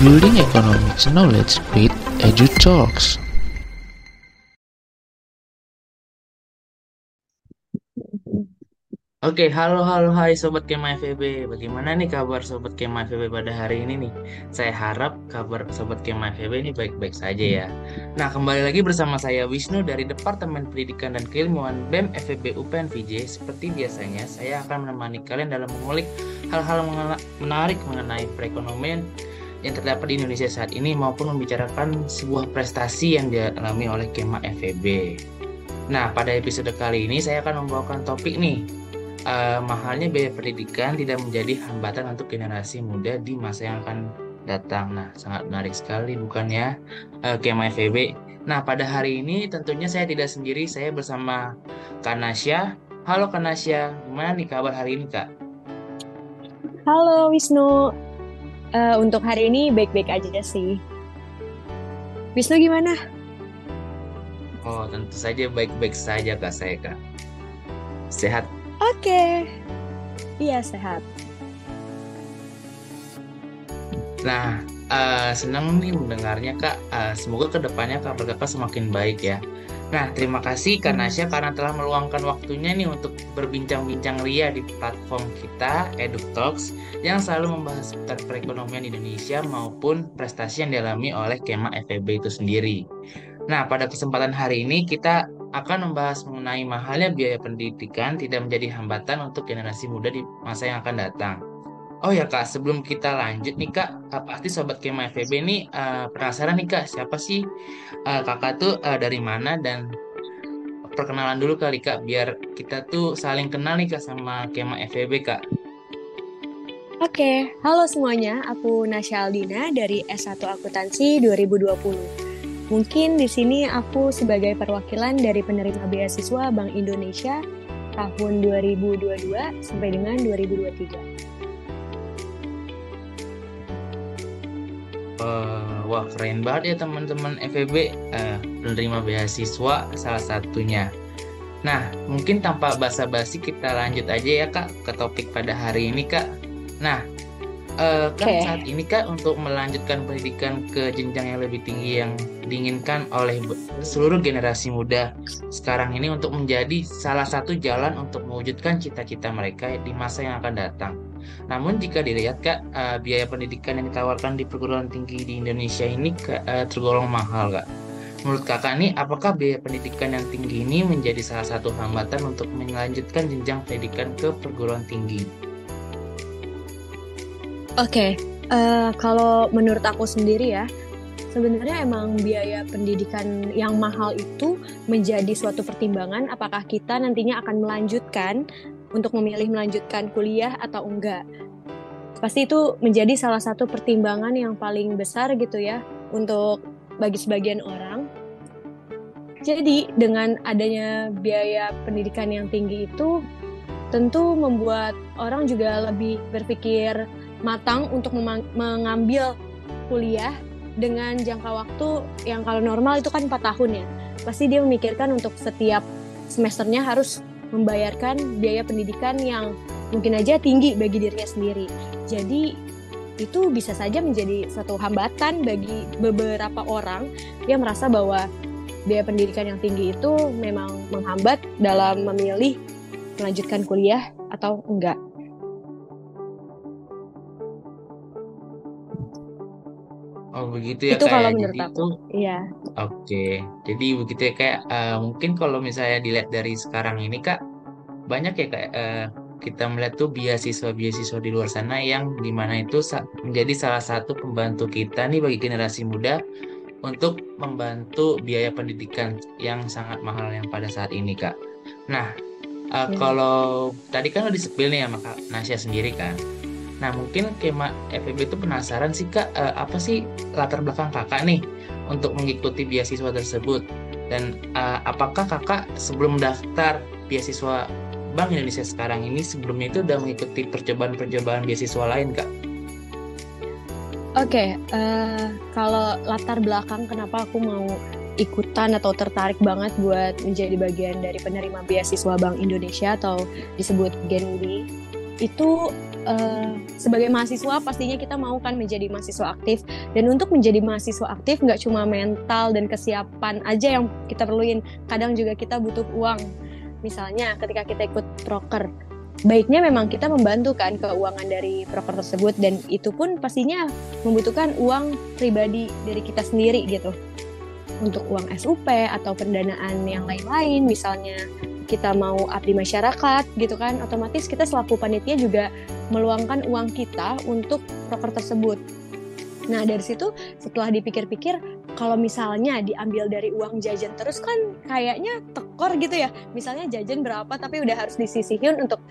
Building Economics Knowledge with Edu Talks. Oke, halo halo hai sobat Kema FEB. Bagaimana nih kabar sobat Kema FEB pada hari ini nih? Saya harap kabar sobat Kema FEB ini baik-baik saja ya. Nah, kembali lagi bersama saya Wisnu dari Departemen Pendidikan dan Keilmuan BEM FEB UPN VJ. Seperti biasanya, saya akan menemani kalian dalam mengulik hal-hal menarik mengenai perekonomian yang terdapat di Indonesia saat ini maupun membicarakan sebuah prestasi yang dialami oleh Kema FEB. Nah, pada episode kali ini saya akan membawakan topik nih uh, mahalnya biaya pendidikan tidak menjadi hambatan untuk generasi muda di masa yang akan datang. Nah, sangat menarik sekali bukan ya, uh, Kema FEB. Nah, pada hari ini tentunya saya tidak sendiri, saya bersama Kak Nasya. Halo Kak Nasya, gimana nih kabar hari ini Kak? Halo Wisnu, uh, untuk hari ini baik-baik aja sih. Wisnu gimana? Oh, tentu saja baik-baik saja Kak saya Kak. Sehat Oke. Okay. Iya, sehat. Nah, uh, senang nih mendengarnya Kak. Uh, semoga ke depannya kabar Kakak semakin baik ya. Nah, terima kasih Kak Nasya karena telah meluangkan waktunya nih untuk berbincang-bincang ria di platform kita, EduTalks, yang selalu membahas seputar perekonomian Indonesia maupun prestasi yang dialami oleh Kema FEB itu sendiri. Nah, pada kesempatan hari ini kita akan membahas mengenai mahalnya biaya pendidikan tidak menjadi hambatan untuk generasi muda di masa yang akan datang. Oh ya kak, sebelum kita lanjut nih kak, pasti sobat Kema FEB ini uh, penasaran nih kak, siapa sih uh, kakak tuh uh, dari mana dan perkenalan dulu kali kak, biar kita tuh saling kenal nih kak sama Kema FEB kak. Oke, halo semuanya, aku Nasya Aldina dari S1 Akuntansi 2020. Mungkin di sini aku sebagai perwakilan dari penerima beasiswa Bank Indonesia tahun 2022 sampai dengan 2023. Uh, wah keren banget ya teman-teman FEB uh, penerima beasiswa salah satunya. Nah mungkin tanpa basa-basi kita lanjut aja ya kak ke topik pada hari ini kak. Nah uh, kan okay. saat ini kak untuk melanjutkan pendidikan ke jenjang yang lebih tinggi yang diinginkan oleh seluruh generasi muda sekarang ini untuk menjadi salah satu jalan untuk mewujudkan cita-cita mereka di masa yang akan datang. Namun jika dilihat kak uh, biaya pendidikan yang ditawarkan di perguruan tinggi di Indonesia ini uh, tergolong mahal kak. Menurut kakak nih, apakah biaya pendidikan yang tinggi ini menjadi salah satu hambatan untuk melanjutkan jenjang pendidikan ke perguruan tinggi? Oke, okay. uh, kalau menurut aku sendiri ya, sebenarnya emang biaya pendidikan yang mahal itu menjadi suatu pertimbangan apakah kita nantinya akan melanjutkan untuk memilih melanjutkan kuliah atau enggak. Pasti itu menjadi salah satu pertimbangan yang paling besar gitu ya untuk bagi sebagian orang. Jadi dengan adanya biaya pendidikan yang tinggi itu tentu membuat orang juga lebih berpikir matang untuk mengambil kuliah dengan jangka waktu yang kalau normal itu kan 4 tahun ya. Pasti dia memikirkan untuk setiap semesternya harus membayarkan biaya pendidikan yang mungkin aja tinggi bagi dirinya sendiri. Jadi itu bisa saja menjadi satu hambatan bagi beberapa orang yang merasa bahwa biaya pendidikan yang tinggi itu memang menghambat dalam memilih melanjutkan kuliah atau enggak. Oh begitu ya itu kayak kalau ya? menurut jadi aku itu iya oke jadi begitu ya kayak uh, mungkin kalau misalnya dilihat dari sekarang ini kak banyak ya kayak uh, kita melihat tuh beasiswa-beasiswa di luar sana yang di mana itu menjadi salah satu pembantu kita nih bagi generasi muda untuk membantu biaya pendidikan yang sangat mahal yang pada saat ini kak. Nah uh, ya. kalau tadi kan udah disepil nih sama kak Nasya sendiri kan. Nah mungkin Kema FEB itu penasaran sih kak uh, apa sih latar belakang kakak nih untuk mengikuti beasiswa tersebut dan uh, apakah kakak sebelum daftar beasiswa Bank Indonesia sekarang ini sebelumnya itu udah mengikuti percobaan-percobaan beasiswa lain kak? Oke, okay, uh, kalau latar belakang kenapa aku mau ikutan atau tertarik banget buat menjadi bagian dari penerima beasiswa Bank Indonesia atau disebut Genbi itu uh, sebagai mahasiswa pastinya kita mau kan menjadi mahasiswa aktif. Dan untuk menjadi mahasiswa aktif nggak cuma mental dan kesiapan aja yang kita perluin. Kadang juga kita butuh uang. Misalnya ketika kita ikut proker baiknya memang kita membantu kan keuangan dari proker tersebut. Dan itu pun pastinya membutuhkan uang pribadi dari kita sendiri gitu. Untuk uang SUP atau pendanaan yang lain-lain misalnya kita mau abdi masyarakat gitu kan otomatis kita selaku panitia juga meluangkan uang kita untuk proker tersebut. Nah dari situ setelah dipikir-pikir kalau misalnya diambil dari uang jajan terus kan kayaknya tekor gitu ya. Misalnya jajan berapa tapi udah harus disisihin untuk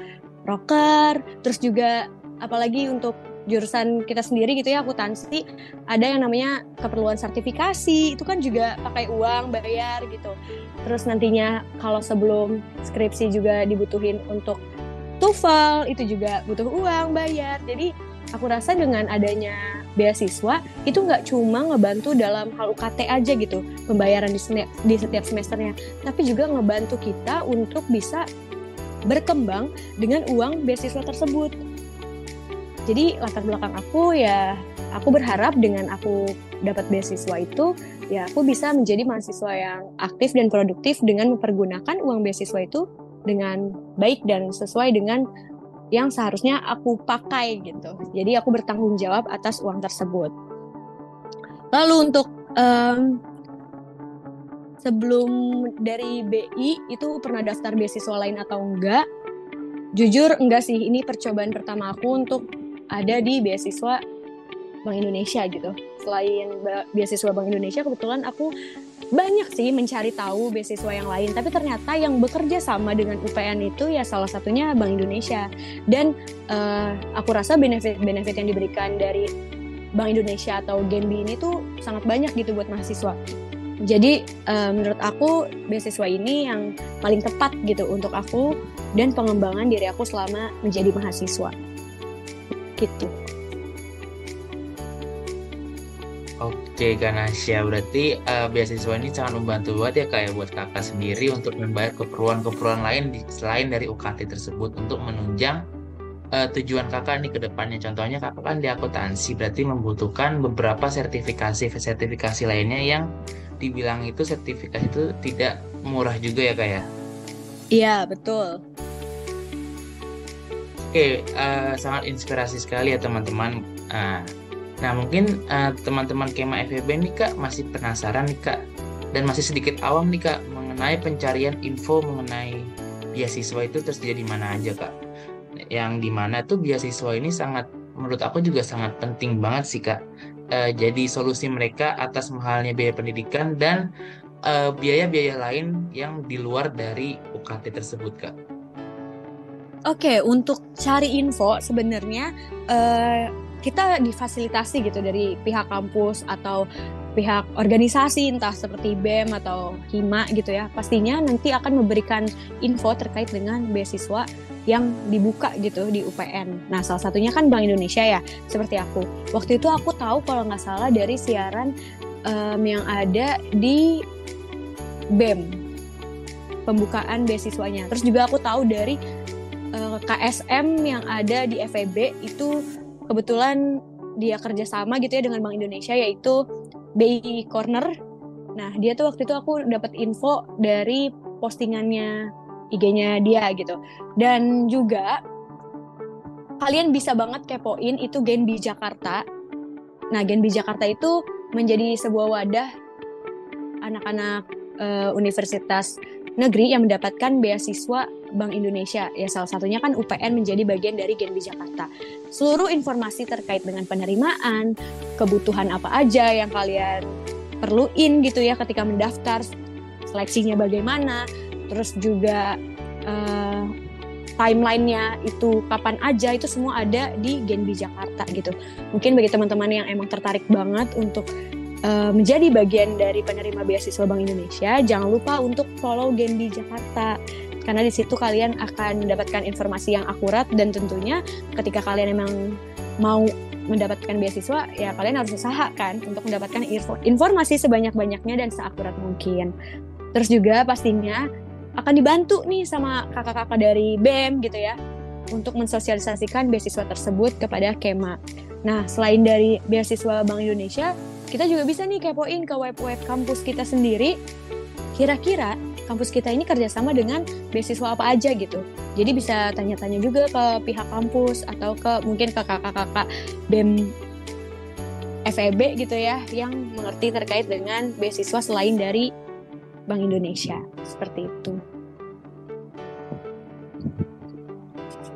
proker terus juga apalagi untuk jurusan kita sendiri gitu ya akuntansi ada yang namanya keperluan sertifikasi itu kan juga pakai uang bayar gitu. Terus nantinya kalau sebelum skripsi juga dibutuhin untuk TOEFL itu juga butuh uang bayar. Jadi aku rasa dengan adanya beasiswa itu nggak cuma ngebantu dalam hal UKT aja gitu pembayaran di, di setiap semesternya tapi juga ngebantu kita untuk bisa berkembang dengan uang beasiswa tersebut jadi latar belakang aku ya aku berharap dengan aku dapat beasiswa itu ya aku bisa menjadi mahasiswa yang aktif dan produktif dengan mempergunakan uang beasiswa itu dengan baik dan sesuai dengan yang seharusnya aku pakai gitu. Jadi aku bertanggung jawab atas uang tersebut. Lalu untuk um, sebelum dari BI itu pernah daftar beasiswa lain atau enggak? Jujur enggak sih, ini percobaan pertama aku untuk ada di beasiswa Bank Indonesia gitu. Selain beasiswa Bank Indonesia, kebetulan aku banyak sih mencari tahu beasiswa yang lain, tapi ternyata yang bekerja sama dengan UPN itu ya salah satunya Bank Indonesia. Dan uh, aku rasa benefit-benefit yang diberikan dari Bank Indonesia atau Genbi ini tuh sangat banyak gitu buat mahasiswa. Jadi uh, menurut aku beasiswa ini yang paling tepat gitu untuk aku dan pengembangan diri aku selama menjadi mahasiswa gitu. Oke Ganasya, berarti uh, beasiswa ini sangat membantu banget ya kayak buat kakak sendiri untuk membayar keperluan-keperluan lain di, selain dari UKT tersebut untuk menunjang uh, tujuan kakak nih ke depannya. Contohnya kakak kan di akuntansi berarti membutuhkan beberapa sertifikasi-sertifikasi lainnya yang dibilang itu sertifikasi itu tidak murah juga ya kak ya? Iya betul. Oke, uh, sangat inspirasi sekali ya teman-teman. Uh, nah, mungkin uh, teman-teman Kema FEB nih Kak masih penasaran nih Kak dan masih sedikit awam nih Kak mengenai pencarian info mengenai beasiswa itu tersedia di mana aja Kak. Yang di mana tuh beasiswa ini sangat menurut aku juga sangat penting banget sih Kak. Uh, jadi solusi mereka atas mahalnya biaya pendidikan dan biaya-biaya uh, lain yang di luar dari UKT tersebut Kak. Oke, okay, untuk cari info sebenarnya uh, kita difasilitasi gitu dari pihak kampus atau pihak organisasi entah seperti BEM atau HIMA gitu ya. Pastinya nanti akan memberikan info terkait dengan beasiswa yang dibuka gitu di UPN. Nah, salah satunya kan Bank Indonesia ya, seperti aku. Waktu itu aku tahu kalau nggak salah dari siaran um, yang ada di BEM pembukaan beasiswanya. Terus juga aku tahu dari uh, eh, KSM yang ada di FEB itu kebetulan dia kerjasama gitu ya dengan Bank Indonesia yaitu BI Corner. Nah dia tuh waktu itu aku dapat info dari postingannya IG-nya dia gitu. Dan juga kalian bisa banget kepoin itu Genbi Jakarta. Nah Genbi Jakarta itu menjadi sebuah wadah anak-anak uh, universitas negeri yang mendapatkan beasiswa Bank Indonesia. Ya salah satunya kan UPN menjadi bagian dari Genbi Jakarta. Seluruh informasi terkait dengan penerimaan, kebutuhan apa aja yang kalian perluin gitu ya ketika mendaftar, seleksinya bagaimana, terus juga uh, timelinenya itu kapan aja itu semua ada di Genbi Jakarta gitu. Mungkin bagi teman-teman yang emang tertarik banget untuk uh, menjadi bagian dari penerima beasiswa Bank Indonesia, jangan lupa untuk follow Genbi Jakarta karena di situ kalian akan mendapatkan informasi yang akurat dan tentunya ketika kalian memang mau mendapatkan beasiswa ya kalian harus usaha kan untuk mendapatkan informasi sebanyak-banyaknya dan seakurat mungkin. Terus juga pastinya akan dibantu nih sama kakak-kakak dari BEM gitu ya untuk mensosialisasikan beasiswa tersebut kepada Kema. Nah, selain dari beasiswa Bank Indonesia, kita juga bisa nih kepoin ke web-web kampus kita sendiri. Kira-kira kampus kita ini kerjasama dengan beasiswa apa aja gitu. Jadi bisa tanya-tanya juga ke pihak kampus atau ke mungkin ke kakak-kakak BEM FEB gitu ya yang mengerti terkait dengan beasiswa selain dari Bank Indonesia. Seperti itu.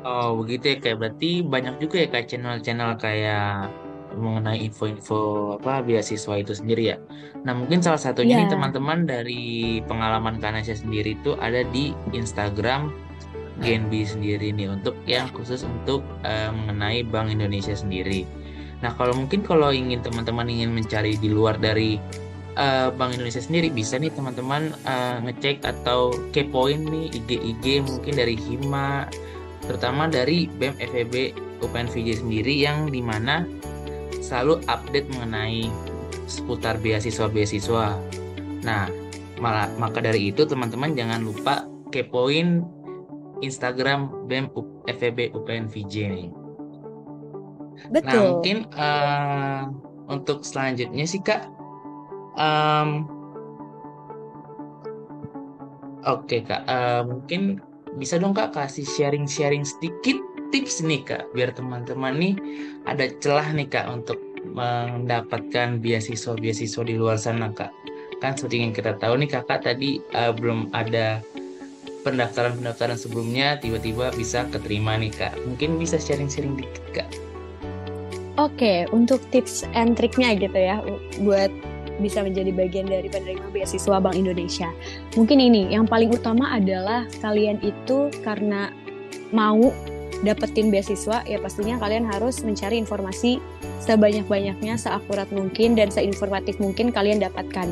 Oh begitu ya kayak berarti banyak juga ya kayak channel-channel kayak mengenai info-info apa beasiswa itu sendiri ya. Nah mungkin salah satunya nih Ya, teman-teman dari pengalaman Kanasya sendiri itu ada di Instagram Genbi sendiri nih untuk yang khusus untuk eh, mengenai Bank Indonesia sendiri. Nah kalau mungkin kalau ingin teman-teman ingin mencari di luar dari eh, Bank Indonesia sendiri bisa nih teman-teman eh, ngecek atau kepoin nih IG-IG mungkin dari Hima terutama dari BEM FEB UPN VJ sendiri yang di mana selalu update mengenai seputar beasiswa-beasiswa. Nah, malah maka dari itu teman-teman jangan lupa kepoin Instagram BEM FEB UPN VJ nih. Nah, betul. mungkin eh, untuk selanjutnya sih Kak, em, oke Kak, eh, mungkin bisa dong Kak kasih sharing-sharing sedikit tips nih Kak, biar teman-teman nih ada celah nih Kak untuk mendapatkan beasiswa-beasiswa di luar sana Kak. Kan seperti yang kita tahu nih Kakak tadi eh, belum ada pendaftaran-pendaftaran sebelumnya tiba-tiba bisa keterima nih Kak. Mungkin bisa sharing-sharing dikit Kak. Oke, untuk tips and triknya gitu ya, buat bisa menjadi bagian dari penerima beasiswa Bank Indonesia. Mungkin ini, yang paling utama adalah kalian itu karena mau dapetin beasiswa, ya pastinya kalian harus mencari informasi sebanyak-banyaknya, seakurat mungkin, dan seinformatif mungkin kalian dapatkan.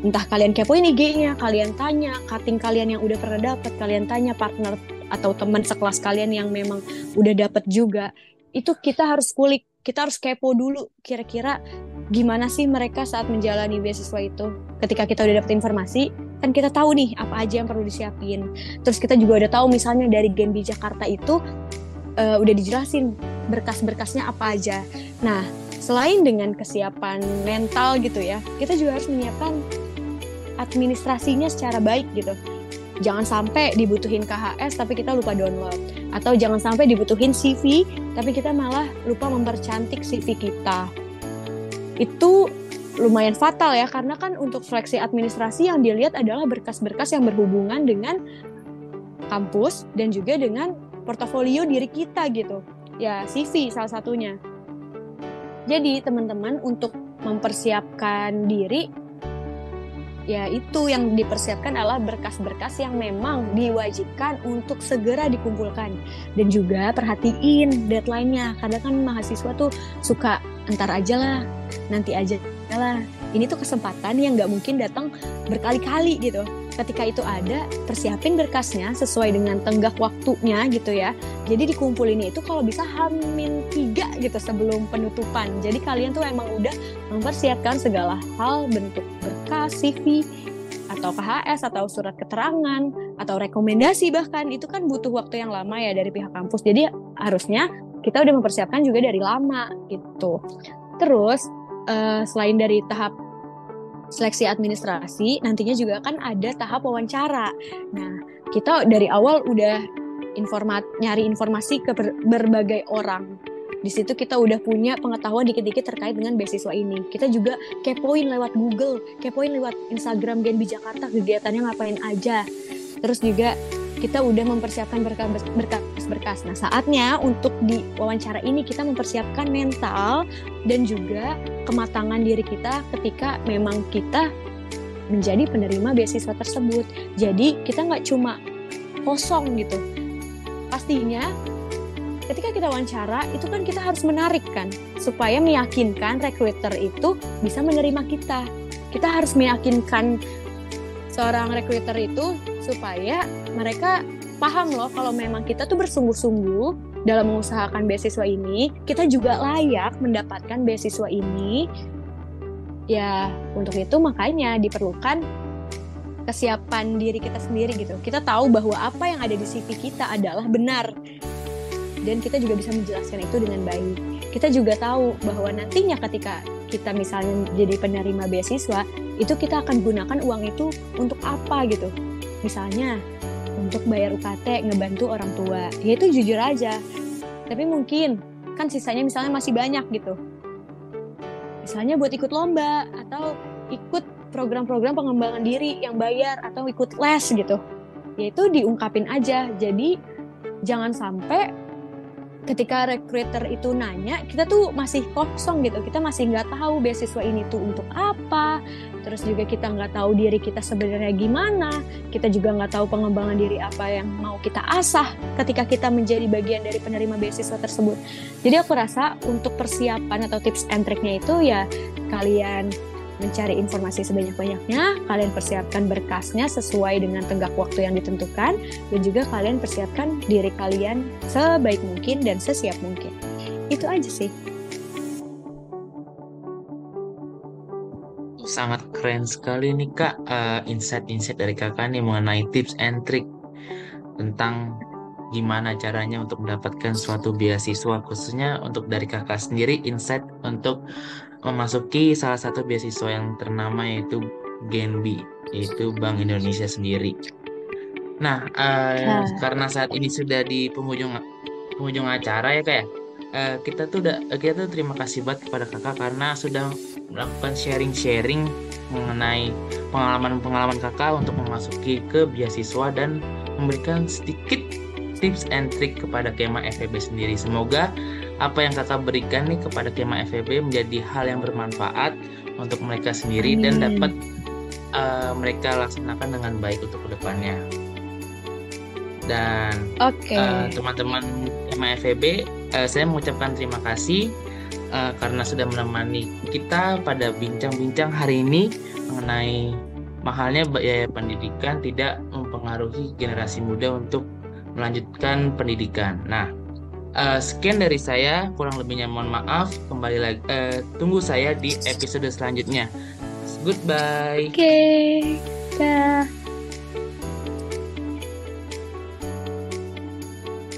Entah kalian kepoin IG-nya, kalian tanya, cutting kalian yang udah pernah dapat, kalian tanya partner atau teman sekelas kalian yang memang udah dapet juga. Itu kita harus kulik, kita harus kepo dulu kira-kira gimana sih mereka saat menjalani beasiswa itu. Ketika kita udah dapet informasi, kan kita tahu nih apa aja yang perlu disiapin. Terus kita juga udah tahu misalnya dari Genbi Jakarta itu eh, udah dijelasin berkas-berkasnya apa aja. Nah, selain dengan kesiapan mental gitu ya, kita juga harus menyiapkan administrasinya secara baik gitu. Jangan sampai dibutuhin KHS tapi kita lupa download. Atau jangan sampai dibutuhin CV tapi kita malah lupa mempercantik CV kita. Itu lumayan fatal ya karena kan untuk seleksi administrasi yang dilihat adalah berkas-berkas yang berhubungan dengan kampus dan juga dengan portofolio diri kita gitu. Ya, CV salah satunya. Jadi, teman-teman untuk mempersiapkan diri ya itu yang dipersiapkan adalah berkas-berkas yang memang diwajibkan untuk segera dikumpulkan dan juga perhatiin deadline-nya karena kan mahasiswa tuh suka entar aja lah nanti aja lah ini tuh kesempatan yang nggak mungkin datang berkali-kali gitu. Ketika itu ada persiapin berkasnya sesuai dengan tenggak waktunya gitu ya. Jadi dikumpulin itu kalau bisa hamin tiga gitu sebelum penutupan. Jadi kalian tuh emang udah mempersiapkan segala hal bentuk berkas CV atau KHS atau surat keterangan atau rekomendasi bahkan. Itu kan butuh waktu yang lama ya dari pihak kampus. Jadi harusnya kita udah mempersiapkan juga dari lama gitu. Terus eh, selain dari tahap seleksi administrasi nantinya juga kan ada tahap wawancara. Nah kita dari awal udah informat nyari informasi ke ber- berbagai orang. Di situ kita udah punya pengetahuan dikit-dikit terkait dengan beasiswa ini. Kita juga kepoin lewat Google kepoin lewat Instagram Genbi Jakarta kegiatannya ngapain aja. Terus juga kita udah mempersiapkan berkas-berkas. Nah, saatnya untuk di wawancara ini kita mempersiapkan mental dan juga kematangan diri kita ketika memang kita menjadi penerima beasiswa tersebut. Jadi kita nggak cuma kosong gitu. Pastinya ketika kita wawancara itu kan kita harus menarik kan supaya meyakinkan recruiter itu bisa menerima kita. Kita harus meyakinkan seorang recruiter itu supaya mereka paham loh kalau memang kita tuh bersungguh-sungguh dalam mengusahakan beasiswa ini, kita juga layak mendapatkan beasiswa ini. Ya, untuk itu makanya diperlukan kesiapan diri kita sendiri gitu. Kita tahu bahwa apa yang ada di CV kita adalah benar. dan kita juga bisa menjelaskan itu dengan baik. Kita juga tahu bahwa nantinya ketika kita misalnya jadi penerima beasiswa, itu kita akan gunakan uang itu untuk apa gitu. Misalnya untuk bayar UKT, ngebantu orang tua. Ya itu jujur aja. Tapi mungkin kan sisanya misalnya masih banyak gitu. Misalnya buat ikut lomba atau ikut program-program pengembangan diri yang bayar atau ikut les gitu. Yaitu diungkapin aja. Jadi jangan sampai ketika recruiter itu nanya kita tuh masih kosong gitu. Kita masih nggak tahu beasiswa ini tuh untuk apa. Terus juga kita nggak tahu diri kita sebenarnya gimana. Kita juga nggak tahu pengembangan diri apa yang mau kita asah ketika kita menjadi bagian dari penerima beasiswa tersebut. Jadi aku rasa untuk persiapan atau tips and triknya itu ya kalian mencari informasi sebanyak-banyaknya, kalian persiapkan berkasnya sesuai dengan tenggak waktu yang ditentukan, dan juga kalian persiapkan diri kalian sebaik mungkin dan sesiap mungkin. Itu aja sih. Sangat keren sekali nih kak uh, insight-insight dari kakak nih mengenai tips and trick tentang gimana caranya untuk mendapatkan suatu beasiswa khususnya untuk dari kakak sendiri insight untuk memasuki salah satu beasiswa yang ternama yaitu Genbi yaitu Bank Indonesia sendiri. Nah, uh, nah. karena saat ini sudah di penghujung penghujung acara ya kayak uh, kita tuh udah kita tuh terima kasih banget kepada kakak karena sudah melakukan sharing-sharing mengenai pengalaman-pengalaman kakak untuk memasuki ke beasiswa dan memberikan sedikit tips and trick kepada Kema FEB sendiri. Semoga apa yang kakak berikan nih kepada Kema FEB menjadi hal yang bermanfaat untuk mereka sendiri Amin. dan dapat uh, mereka laksanakan dengan baik untuk ke depannya. Dan okay. uh, eh, teman-teman Kema FEB, uh, saya mengucapkan terima kasih uh, karena sudah menemani kita pada bincang-bincang hari ini mengenai mahalnya biaya pendidikan tidak mempengaruhi generasi muda untuk melanjutkan pendidikan. Nah, uh, sekian dari saya, kurang lebihnya mohon maaf. Kembali lagi, uh, tunggu saya di episode selanjutnya. Goodbye. Oke, okay. dah.